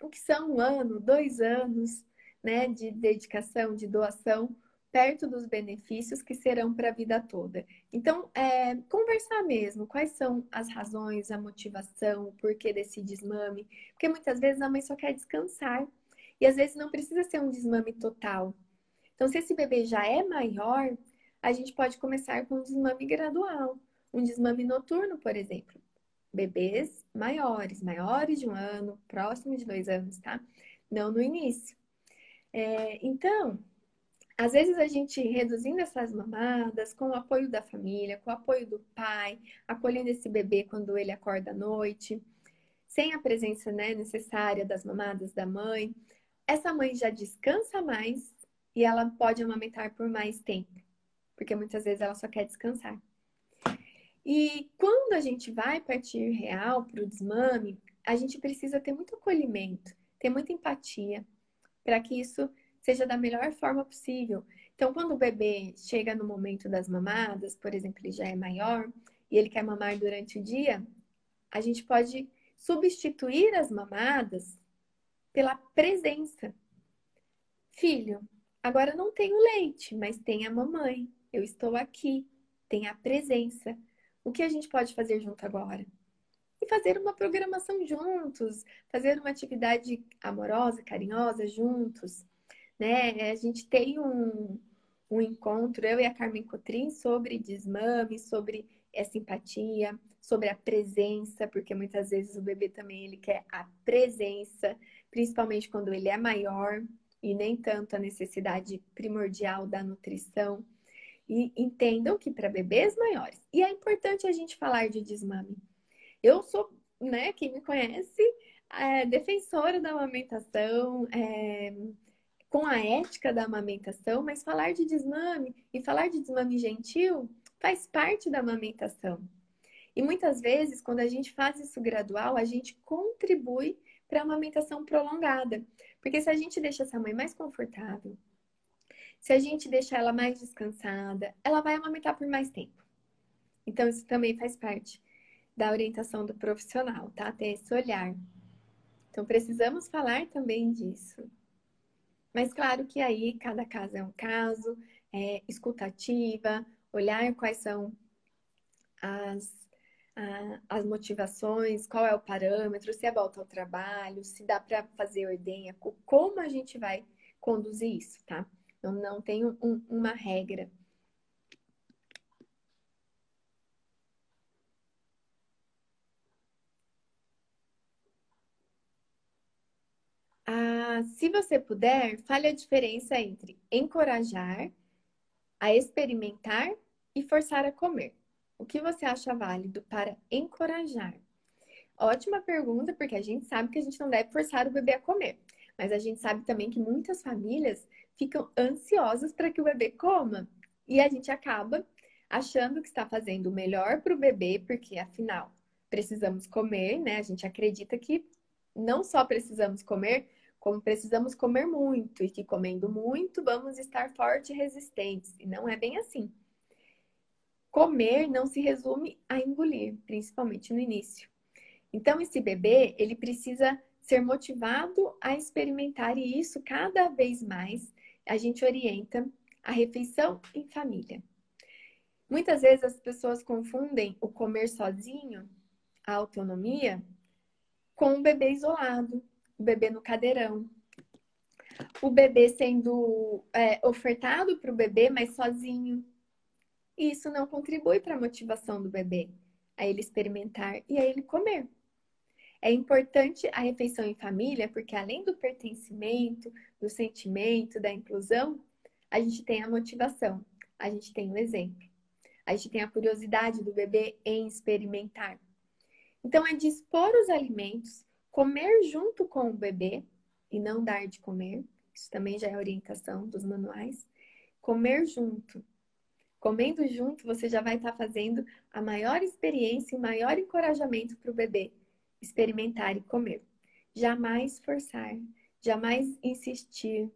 o que são um ano, dois anos, né, de dedicação, de doação, perto dos benefícios que serão para a vida toda. Então, é, conversar mesmo, quais são as razões, a motivação, o porquê desse desmame, porque muitas vezes a mãe só quer descansar e às vezes não precisa ser um desmame total. Então, se esse bebê já é maior, a gente pode começar com um desmame gradual, um desmame noturno, por exemplo. Bebês maiores, maiores de um ano, próximo de dois anos, tá? Não no início. É, então, às vezes a gente reduzindo essas mamadas, com o apoio da família, com o apoio do pai, acolhendo esse bebê quando ele acorda à noite, sem a presença né, necessária das mamadas da mãe, essa mãe já descansa mais e ela pode amamentar por mais tempo, porque muitas vezes ela só quer descansar. E quando a gente vai partir real para o desmame, a gente precisa ter muito acolhimento, ter muita empatia, para que isso seja da melhor forma possível. Então, quando o bebê chega no momento das mamadas, por exemplo, ele já é maior e ele quer mamar durante o dia, a gente pode substituir as mamadas pela presença. Filho, agora não tenho leite, mas tem a mamãe. Eu estou aqui, tem a presença. O que a gente pode fazer junto agora? E fazer uma programação juntos, fazer uma atividade amorosa, carinhosa juntos, né? A gente tem um, um encontro, eu e a Carmen Cotrim, sobre desmame, sobre essa empatia, sobre a presença, porque muitas vezes o bebê também ele quer a presença, principalmente quando ele é maior e nem tanto a necessidade primordial da nutrição. E entendam que para bebês maiores, e é importante a gente falar de desmame. Eu sou, né, quem me conhece, é, defensora da amamentação, é, com a ética da amamentação, mas falar de desmame e falar de desmame gentil faz parte da amamentação. E muitas vezes, quando a gente faz isso gradual, a gente contribui para a amamentação prolongada. Porque se a gente deixa essa mãe mais confortável, se a gente deixar ela mais descansada, ela vai amamentar por mais tempo. Então, isso também faz parte da orientação do profissional, tá? Ter esse olhar. Então, precisamos falar também disso. Mas, claro que aí cada caso é um caso, é, escutativa, olhar quais são as as motivações, qual é o parâmetro, se é volta ao trabalho, se dá para fazer ordenha, como a gente vai conduzir isso, tá? Eu não tenho um, uma regra. Ah, se você puder, fale a diferença entre encorajar, a experimentar e forçar a comer. O que você acha válido para encorajar? Ótima pergunta, porque a gente sabe que a gente não deve forçar o bebê a comer. Mas a gente sabe também que muitas famílias ficam ansiosas para que o bebê coma. E a gente acaba achando que está fazendo o melhor para o bebê, porque afinal precisamos comer, né? A gente acredita que não só precisamos comer, como precisamos comer muito, e que comendo muito vamos estar fortes e resistentes. E não é bem assim. Comer não se resume a engolir, principalmente no início. Então, esse bebê, ele precisa ser motivado a experimentar e isso cada vez mais a gente orienta a refeição em família. Muitas vezes as pessoas confundem o comer sozinho, a autonomia, com o bebê isolado, o bebê no cadeirão. O bebê sendo é, ofertado para o bebê, mas sozinho, e isso não contribui para a motivação do bebê, a ele experimentar e a ele comer. É importante a refeição em família, porque além do pertencimento, do sentimento, da inclusão, a gente tem a motivação, a gente tem o exemplo, a gente tem a curiosidade do bebê em experimentar. Então, é dispor os alimentos, comer junto com o bebê e não dar de comer, isso também já é orientação dos manuais. Comer junto, Comendo junto, você já vai estar tá fazendo a maior experiência e maior encorajamento para o bebê experimentar e comer. Jamais forçar, jamais insistir,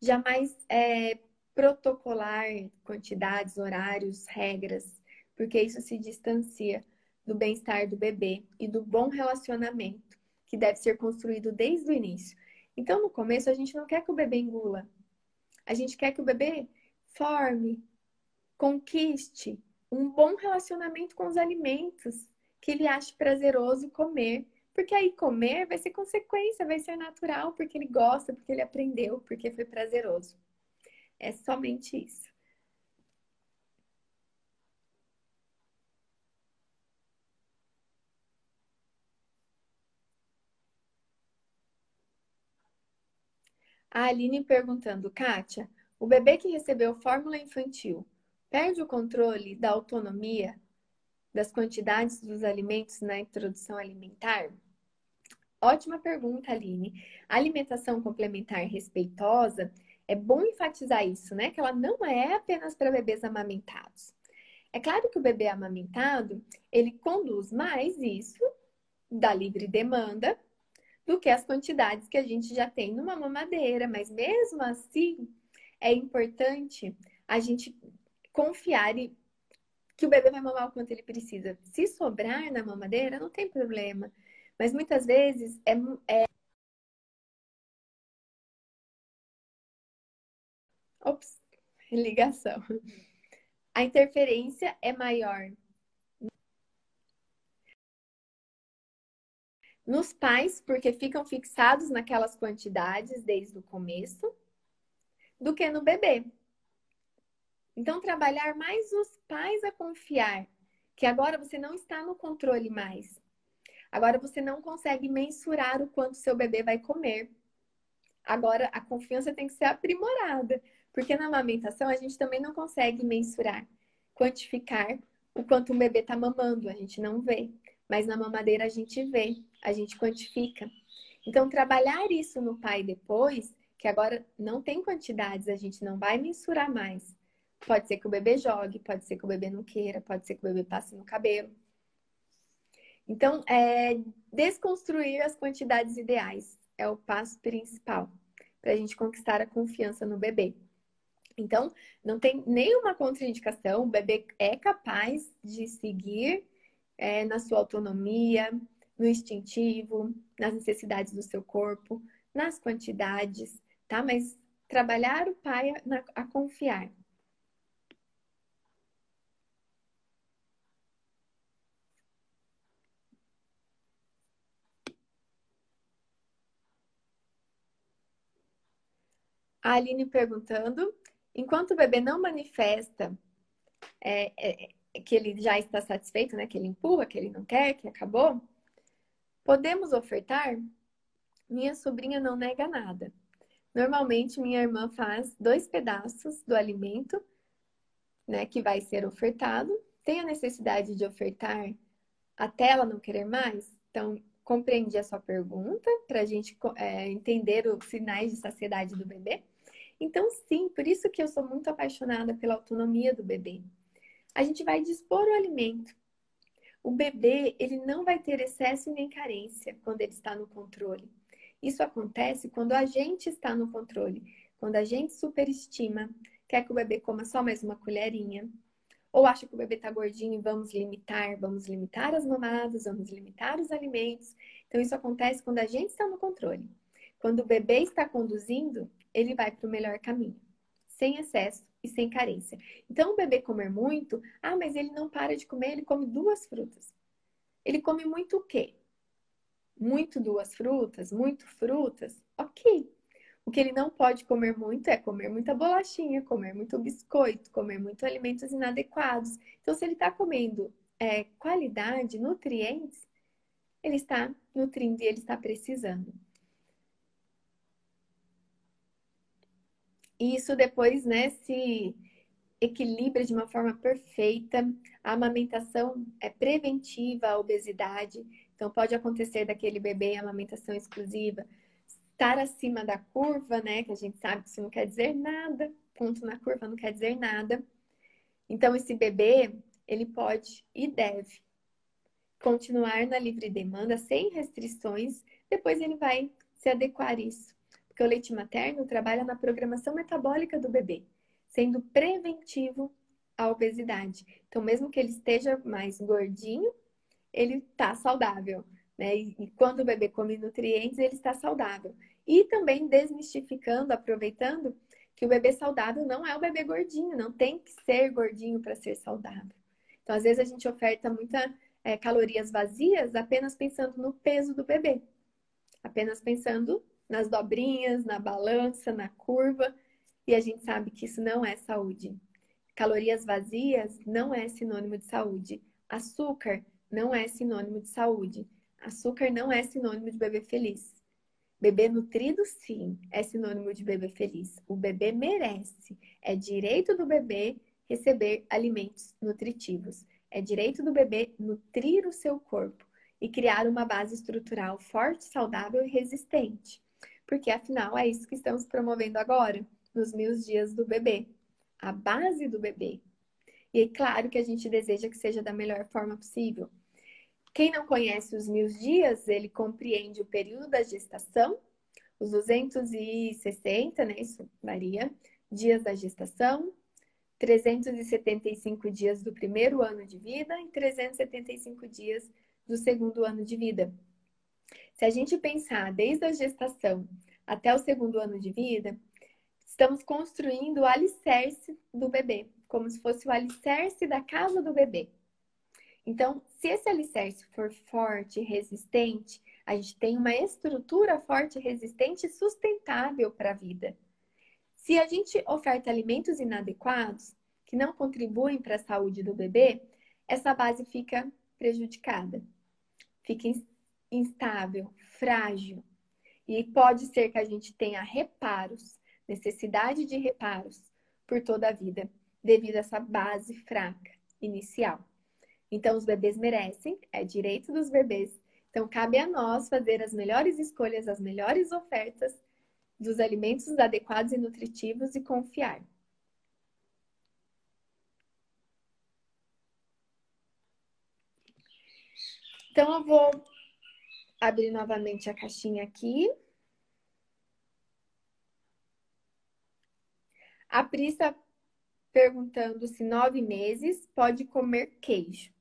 jamais é, protocolar quantidades, horários, regras, porque isso se distancia do bem-estar do bebê e do bom relacionamento que deve ser construído desde o início. Então, no começo, a gente não quer que o bebê engula. A gente quer que o bebê forme, Conquiste um bom relacionamento com os alimentos que ele ache prazeroso comer. Porque aí comer vai ser consequência, vai ser natural, porque ele gosta, porque ele aprendeu, porque foi prazeroso. É somente isso. A Aline perguntando, Kátia, o bebê que recebeu fórmula infantil perde o controle da autonomia das quantidades dos alimentos na introdução alimentar? Ótima pergunta, Aline. A alimentação complementar respeitosa, é bom enfatizar isso, né? Que ela não é apenas para bebês amamentados. É claro que o bebê amamentado, ele conduz mais isso da livre demanda do que as quantidades que a gente já tem numa mamadeira, mas mesmo assim é importante a gente confiar e que o bebê vai mamar o quanto ele precisa. Se sobrar na mamadeira, não tem problema. Mas muitas vezes é, é... Ops, ligação. A interferência é maior nos pais, porque ficam fixados naquelas quantidades desde o começo, do que no bebê. Então, trabalhar mais os pais a confiar que agora você não está no controle mais. Agora você não consegue mensurar o quanto seu bebê vai comer. Agora a confiança tem que ser aprimorada, porque na amamentação a gente também não consegue mensurar, quantificar o quanto um bebê está mamando, a gente não vê. Mas na mamadeira a gente vê, a gente quantifica. Então, trabalhar isso no pai depois, que agora não tem quantidades, a gente não vai mensurar mais. Pode ser que o bebê jogue, pode ser que o bebê não queira, pode ser que o bebê passe no cabelo. Então, é, desconstruir as quantidades ideais é o passo principal para a gente conquistar a confiança no bebê. Então, não tem nenhuma contraindicação, o bebê é capaz de seguir é, na sua autonomia, no instintivo, nas necessidades do seu corpo, nas quantidades, tá? Mas trabalhar o pai a, a confiar. A Aline perguntando: enquanto o bebê não manifesta é, é, que ele já está satisfeito, né? Que ele empurra, que ele não quer, que acabou, podemos ofertar? Minha sobrinha não nega nada. Normalmente, minha irmã faz dois pedaços do alimento, né? Que vai ser ofertado. Tem a necessidade de ofertar até ela não querer mais? Então, compreendi a sua pergunta para a gente é, entender os sinais de saciedade do bebê. Então, sim, por isso que eu sou muito apaixonada pela autonomia do bebê. A gente vai dispor o alimento. O bebê, ele não vai ter excesso nem carência quando ele está no controle. Isso acontece quando a gente está no controle, quando a gente superestima, quer que o bebê coma só mais uma colherinha, ou acha que o bebê está gordinho e vamos limitar, vamos limitar as mamadas, vamos limitar os alimentos. Então, isso acontece quando a gente está no controle. Quando o bebê está conduzindo, ele vai para o melhor caminho, sem excesso e sem carência. Então, o bebê comer muito, ah, mas ele não para de comer, ele come duas frutas. Ele come muito o quê? Muito duas frutas, muito frutas, ok. O que ele não pode comer muito é comer muita bolachinha, comer muito biscoito, comer muito alimentos inadequados. Então, se ele está comendo é, qualidade, nutrientes, ele está nutrindo e ele está precisando. E isso depois, né, se equilibra de uma forma perfeita. A amamentação é preventiva à obesidade. Então, pode acontecer daquele bebê amamentação exclusiva estar acima da curva, né? Que a gente sabe que isso não quer dizer nada. Ponto na curva não quer dizer nada. Então, esse bebê, ele pode e deve continuar na livre demanda sem restrições. Depois ele vai se adequar a isso porque o leite materno trabalha na programação metabólica do bebê, sendo preventivo à obesidade. Então, mesmo que ele esteja mais gordinho, ele está saudável. Né? E, quando o bebê come nutrientes, ele está saudável. E também desmistificando, aproveitando que o bebê saudável não é o bebê gordinho, não tem que ser gordinho para ser saudável. Então, às vezes, a gente oferta muitas é, calorias vazias apenas pensando no peso do bebê, apenas pensando nas dobrinhas, na balança, na curva, e a gente sabe que isso não é saúde. Calorias vazias não é sinônimo de saúde. Açúcar não é sinônimo de saúde. Açúcar não é sinônimo de bebê feliz. Bebê nutrido, sim, é sinônimo de bebê feliz. O bebê merece. É direito do bebê receber alimentos nutritivos. É direito do bebê nutrir o seu corpo e criar uma base estrutural forte, saudável e resistente porque afinal é isso que estamos promovendo agora, nos mil dias do bebê, a base do bebê. E é claro que a gente deseja que seja da melhor forma possível. Quem não conhece os mil dias, ele compreende o período da gestação, os 260, né? Isso varia, dias da gestação, 375 dias do primeiro ano de vida e 375 dias do segundo ano de vida. Se a gente pensar desde a gestação até o segundo ano de vida, estamos construindo o alicerce do bebê, como se fosse o alicerce da casa do bebê. Então, se esse alicerce for forte e resistente, a gente tem uma estrutura forte, resistente e sustentável para a vida. Se a gente oferta alimentos inadequados, que não contribuem para a saúde do bebê, essa base fica prejudicada, fica instável, frágil. E pode ser que a gente tenha reparos, necessidade de reparos por toda a vida, devido a essa base fraca inicial. Então, os bebês merecem, é direito dos bebês. Então, cabe a nós fazer as melhores escolhas, as melhores ofertas dos alimentos adequados e nutritivos e confiar. Então, eu vou abrir novamente a caixinha aqui. A Pri está perguntando se nove meses pode comer queijo.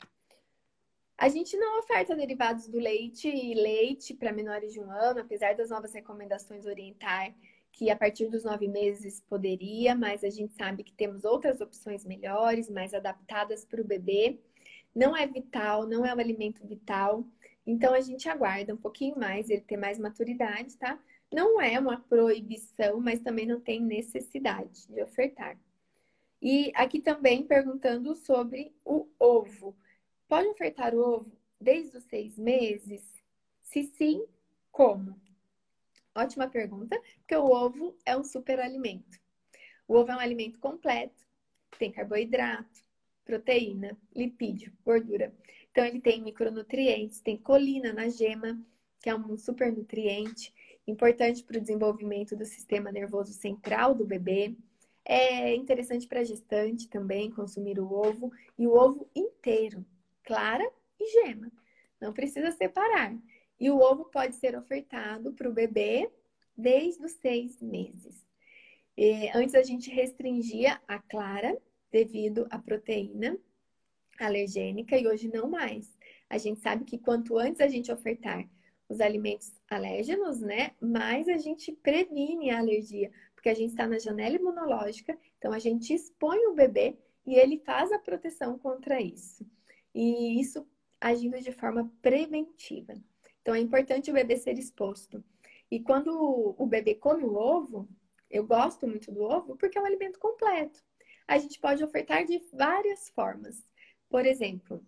A gente não oferta derivados do leite e leite para menores de um ano, apesar das novas recomendações orientar que a partir dos nove meses poderia, mas a gente sabe que temos outras opções melhores, mais adaptadas para o bebê. Não é vital, não é um alimento vital, então a gente aguarda um pouquinho mais, ele ter mais maturidade, tá? Não é uma proibição, mas também não tem necessidade de ofertar. E aqui também perguntando sobre o ovo. Pode ofertar o ovo desde os seis meses? Se sim, como? Ótima pergunta, porque o ovo é um superalimento. O ovo é um alimento completo, tem carboidrato, proteína, lipídio, gordura. Então, ele tem micronutrientes, tem colina na gema, que é um supernutriente, importante para o desenvolvimento do sistema nervoso central do bebê. É interessante para gestante também consumir o ovo e o ovo inteiro clara e gema. Não precisa separar. E o ovo pode ser ofertado para o bebê desde os seis meses. E antes a gente restringia a clara devido à proteína alergênica e hoje não mais. A gente sabe que quanto antes a gente ofertar os alimentos alérgenos, né, mais a gente previne a alergia, porque a gente está na janela imunológica, então a gente expõe o bebê e ele faz a proteção contra isso e isso agindo de forma preventiva. Então é importante o bebê ser exposto. E quando o bebê come o ovo, eu gosto muito do ovo porque é um alimento completo. A gente pode ofertar de várias formas. Por exemplo,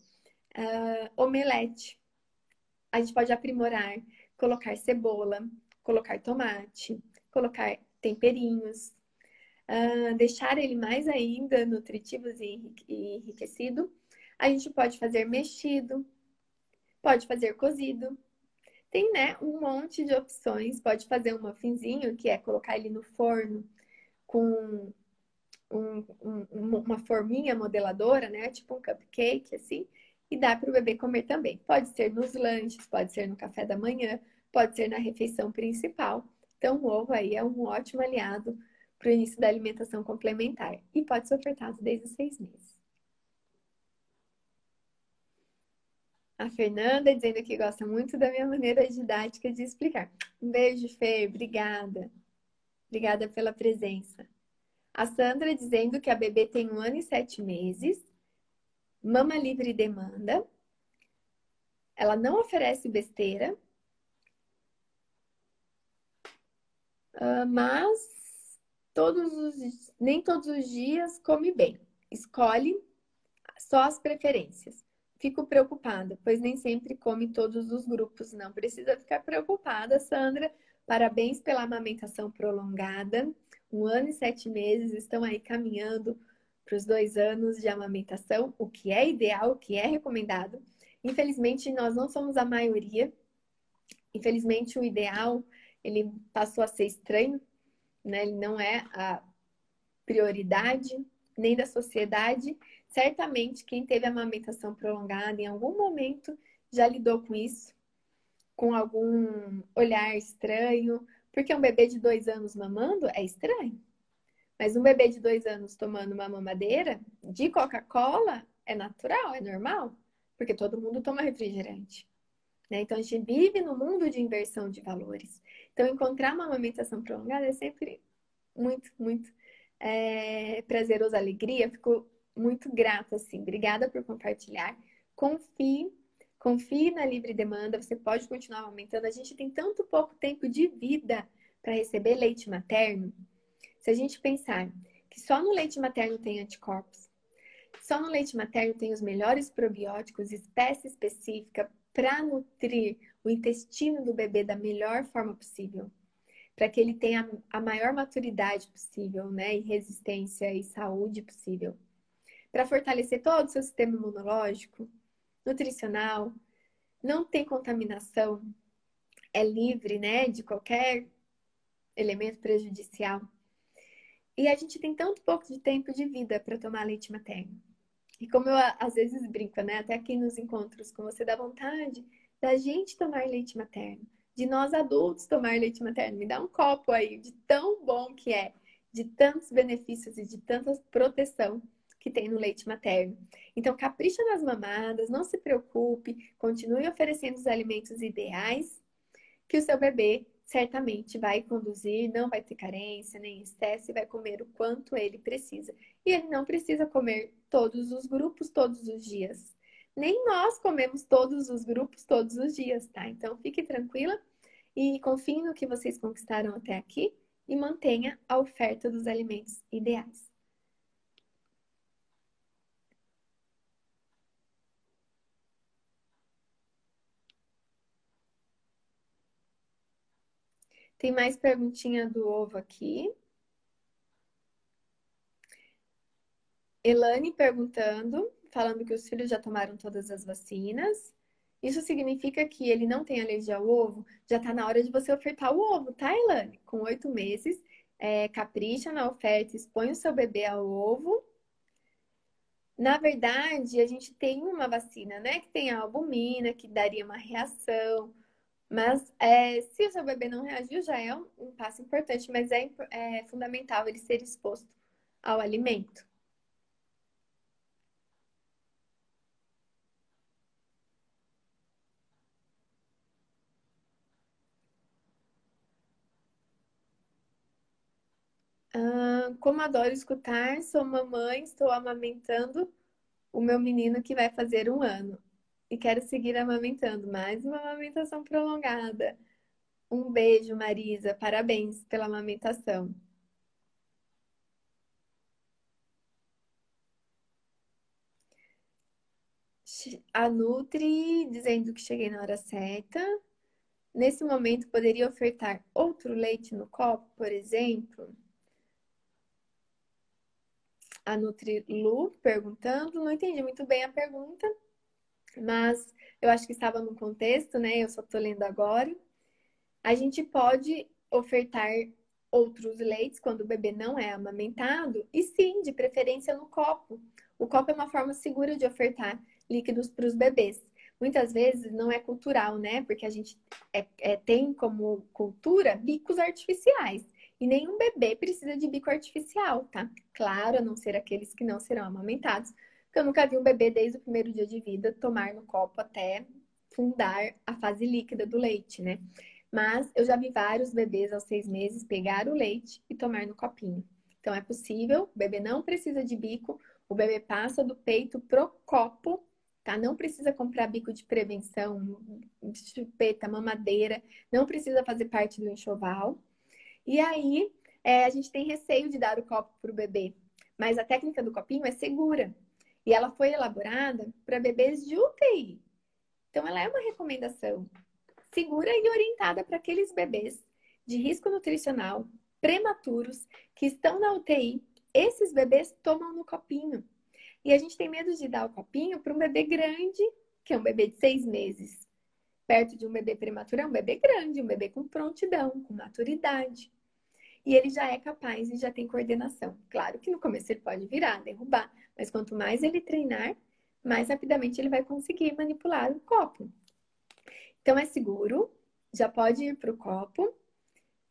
uh, omelete. A gente pode aprimorar, colocar cebola, colocar tomate, colocar temperinhos, uh, deixar ele mais ainda nutritivo e enriquecido a gente pode fazer mexido, pode fazer cozido. Tem, né, um monte de opções. Pode fazer um muffinzinho, que é colocar ele no forno com um, um, uma forminha modeladora, né? Tipo um cupcake, assim. E dá para o bebê comer também. Pode ser nos lanches, pode ser no café da manhã, pode ser na refeição principal. Então, o ovo aí é um ótimo aliado para o início da alimentação complementar. E pode ser ofertado desde os seis meses. A Fernanda dizendo que gosta muito da minha maneira didática de explicar. Um beijo, Fer. Obrigada. Obrigada pela presença. A Sandra dizendo que a bebê tem um ano e sete meses, mama livre demanda, ela não oferece besteira, ah, mas todos os, nem todos os dias come bem. Escolhe só as preferências. Fico preocupada, pois nem sempre come todos os grupos. Não precisa ficar preocupada, Sandra. Parabéns pela amamentação prolongada. Um ano e sete meses estão aí caminhando para os dois anos de amamentação, o que é ideal, o que é recomendado. Infelizmente, nós não somos a maioria. Infelizmente, o ideal ele passou a ser estranho, né? Ele não é a prioridade nem da sociedade Certamente, quem teve amamentação prolongada em algum momento já lidou com isso, com algum olhar estranho, porque um bebê de dois anos mamando é estranho. Mas um bebê de dois anos tomando uma mamadeira de Coca-Cola é natural, é normal, porque todo mundo toma refrigerante. Né? Então a gente vive no mundo de inversão de valores. Então encontrar uma amamentação prolongada é sempre muito, muito é, prazeroso, alegria. Fico muito grata, assim. Obrigada por compartilhar. Confie, confie na livre demanda. Você pode continuar aumentando. A gente tem tanto pouco tempo de vida para receber leite materno. Se a gente pensar que só no leite materno tem anticorpos, só no leite materno tem os melhores probióticos, espécie específica para nutrir o intestino do bebê da melhor forma possível para que ele tenha a maior maturidade possível, né? E resistência e saúde possível. Para fortalecer todo o seu sistema imunológico, nutricional, não tem contaminação, é livre, né? De qualquer elemento prejudicial. E a gente tem tanto pouco de tempo de vida para tomar leite materno. E como eu às vezes brinco, né? Até aqui nos encontros com você, dá vontade da gente tomar leite materno de nós adultos tomar leite materno. Me dá um copo aí de tão bom que é, de tantos benefícios e de tanta proteção que tem no leite materno. Então, capricha nas mamadas, não se preocupe, continue oferecendo os alimentos ideais que o seu bebê certamente vai conduzir, não vai ter carência nem excesso e vai comer o quanto ele precisa. E ele não precisa comer todos os grupos todos os dias. Nem nós comemos todos os grupos todos os dias, tá? Então fique tranquila e confie no que vocês conquistaram até aqui e mantenha a oferta dos alimentos ideais. Tem mais perguntinha do ovo aqui. Elane perguntando, falando que os filhos já tomaram todas as vacinas. Isso significa que ele não tem alergia ao ovo? Já está na hora de você ofertar o ovo, tá, Elane? Com oito meses, é, capricha na oferta, expõe o seu bebê ao ovo. Na verdade, a gente tem uma vacina, né? Que tem a albumina, que daria uma reação. Mas é, se o seu bebê não reagiu, já é um, um passo importante, mas é, é fundamental ele ser exposto ao alimento. como adoro escutar, sou mamãe, estou amamentando o meu menino que vai fazer um ano. E quero seguir amamentando, mais uma amamentação prolongada. Um beijo, Marisa. Parabéns pela amamentação. A Nutri dizendo que cheguei na hora certa. Nesse momento, poderia ofertar outro leite no copo, por exemplo? a Nutrilu perguntando. Não entendi muito bem a pergunta, mas eu acho que estava no contexto, né? Eu só estou lendo agora. A gente pode ofertar outros leites quando o bebê não é amamentado, e sim, de preferência no copo. O copo é uma forma segura de ofertar líquidos para os bebês. Muitas vezes não é cultural, né? Porque a gente é, é, tem como cultura bicos artificiais. E nenhum bebê precisa de bico artificial, tá? Claro, a não ser aqueles que não serão amamentados. Porque eu nunca vi um bebê desde o primeiro dia de vida tomar no copo até fundar a fase líquida do leite, né? Mas eu já vi vários bebês aos seis meses pegar o leite e tomar no copinho. Então é possível, o bebê não precisa de bico, o bebê passa do peito pro copo, tá? Não precisa comprar bico de prevenção, chupeta, mamadeira, não precisa fazer parte do enxoval. E aí, é, a gente tem receio de dar o copo para o bebê, mas a técnica do copinho é segura. E ela foi elaborada para bebês de UTI. Então, ela é uma recomendação segura e orientada para aqueles bebês de risco nutricional, prematuros, que estão na UTI. Esses bebês tomam no copinho. E a gente tem medo de dar o copinho para um bebê grande, que é um bebê de seis meses. Perto de um bebê prematuro, é um bebê grande, um bebê com prontidão, com maturidade e ele já é capaz e já tem coordenação. Claro que no começo ele pode virar, derrubar, mas quanto mais ele treinar, mais rapidamente ele vai conseguir manipular o copo. Então é seguro, já pode ir para o copo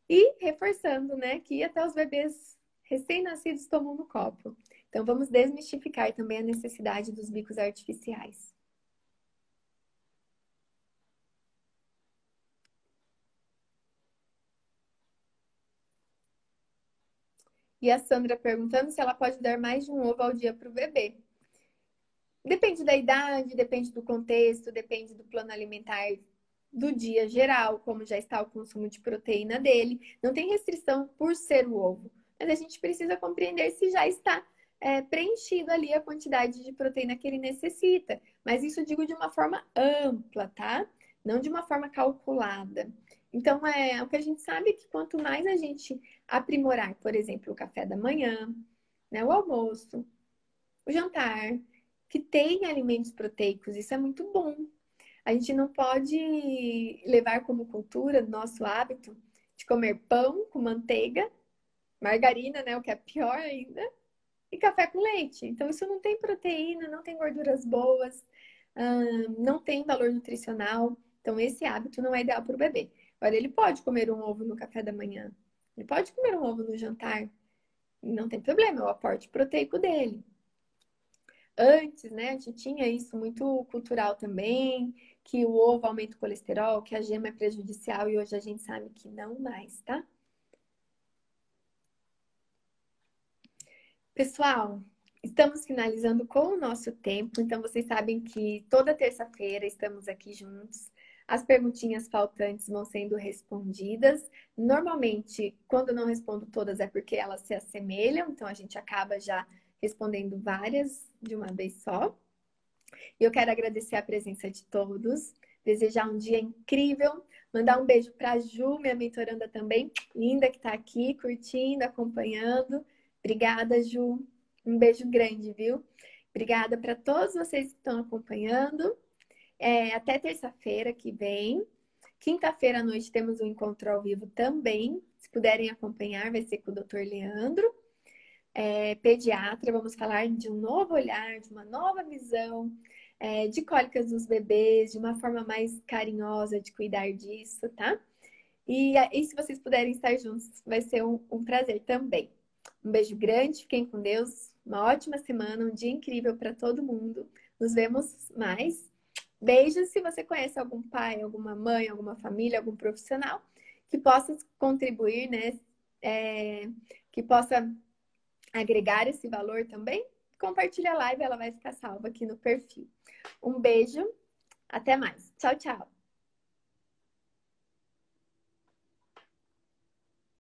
e reforçando, né, que até os bebês recém-nascidos tomam no copo. Então, vamos desmistificar também a necessidade dos bicos artificiais. E a Sandra perguntando se ela pode dar mais de um ovo ao dia para o bebê. Depende da idade, depende do contexto, depende do plano alimentar do dia geral, como já está o consumo de proteína dele. Não tem restrição por ser o ovo, mas a gente precisa compreender se já está é, preenchido ali a quantidade de proteína que ele necessita. Mas isso digo de uma forma ampla, tá? Não de uma forma calculada. Então, é o que a gente sabe é que quanto mais a gente aprimorar, por exemplo, o café da manhã, né, o almoço, o jantar, que tem alimentos proteicos, isso é muito bom. A gente não pode levar como cultura, nosso hábito, de comer pão com manteiga, margarina, né, o que é pior ainda, e café com leite. Então, isso não tem proteína, não tem gorduras boas, não tem valor nutricional. Então, esse hábito não é ideal para o bebê. Agora, ele pode comer um ovo no café da manhã, ele pode comer um ovo no jantar, não tem problema, é o aporte proteico dele. Antes, né, a gente tinha isso muito cultural também, que o ovo aumenta o colesterol, que a gema é prejudicial e hoje a gente sabe que não mais, tá? Pessoal, estamos finalizando com o nosso tempo, então vocês sabem que toda terça-feira estamos aqui juntos. As perguntinhas faltantes vão sendo respondidas. Normalmente, quando não respondo todas, é porque elas se assemelham, então a gente acaba já respondendo várias de uma vez só. E eu quero agradecer a presença de todos, desejar um dia incrível, mandar um beijo para a Ju, minha mentoranda também, linda que está aqui curtindo, acompanhando. Obrigada, Ju. Um beijo grande, viu? Obrigada para todos vocês que estão acompanhando. É, até terça-feira que vem. Quinta-feira à noite temos um encontro ao vivo também. Se puderem acompanhar, vai ser com o Dr. Leandro, é, pediatra. Vamos falar de um novo olhar, de uma nova visão, é, de cólicas dos bebês, de uma forma mais carinhosa de cuidar disso, tá? E, e se vocês puderem estar juntos, vai ser um, um prazer também. Um beijo grande, fiquem com Deus. Uma ótima semana, um dia incrível para todo mundo. Nos vemos mais. Beijos se você conhece algum pai, alguma mãe, alguma família, algum profissional que possa contribuir, né? É, que possa agregar esse valor também. Compartilha a live, ela vai ficar salva aqui no perfil. Um beijo, até mais. Tchau, tchau.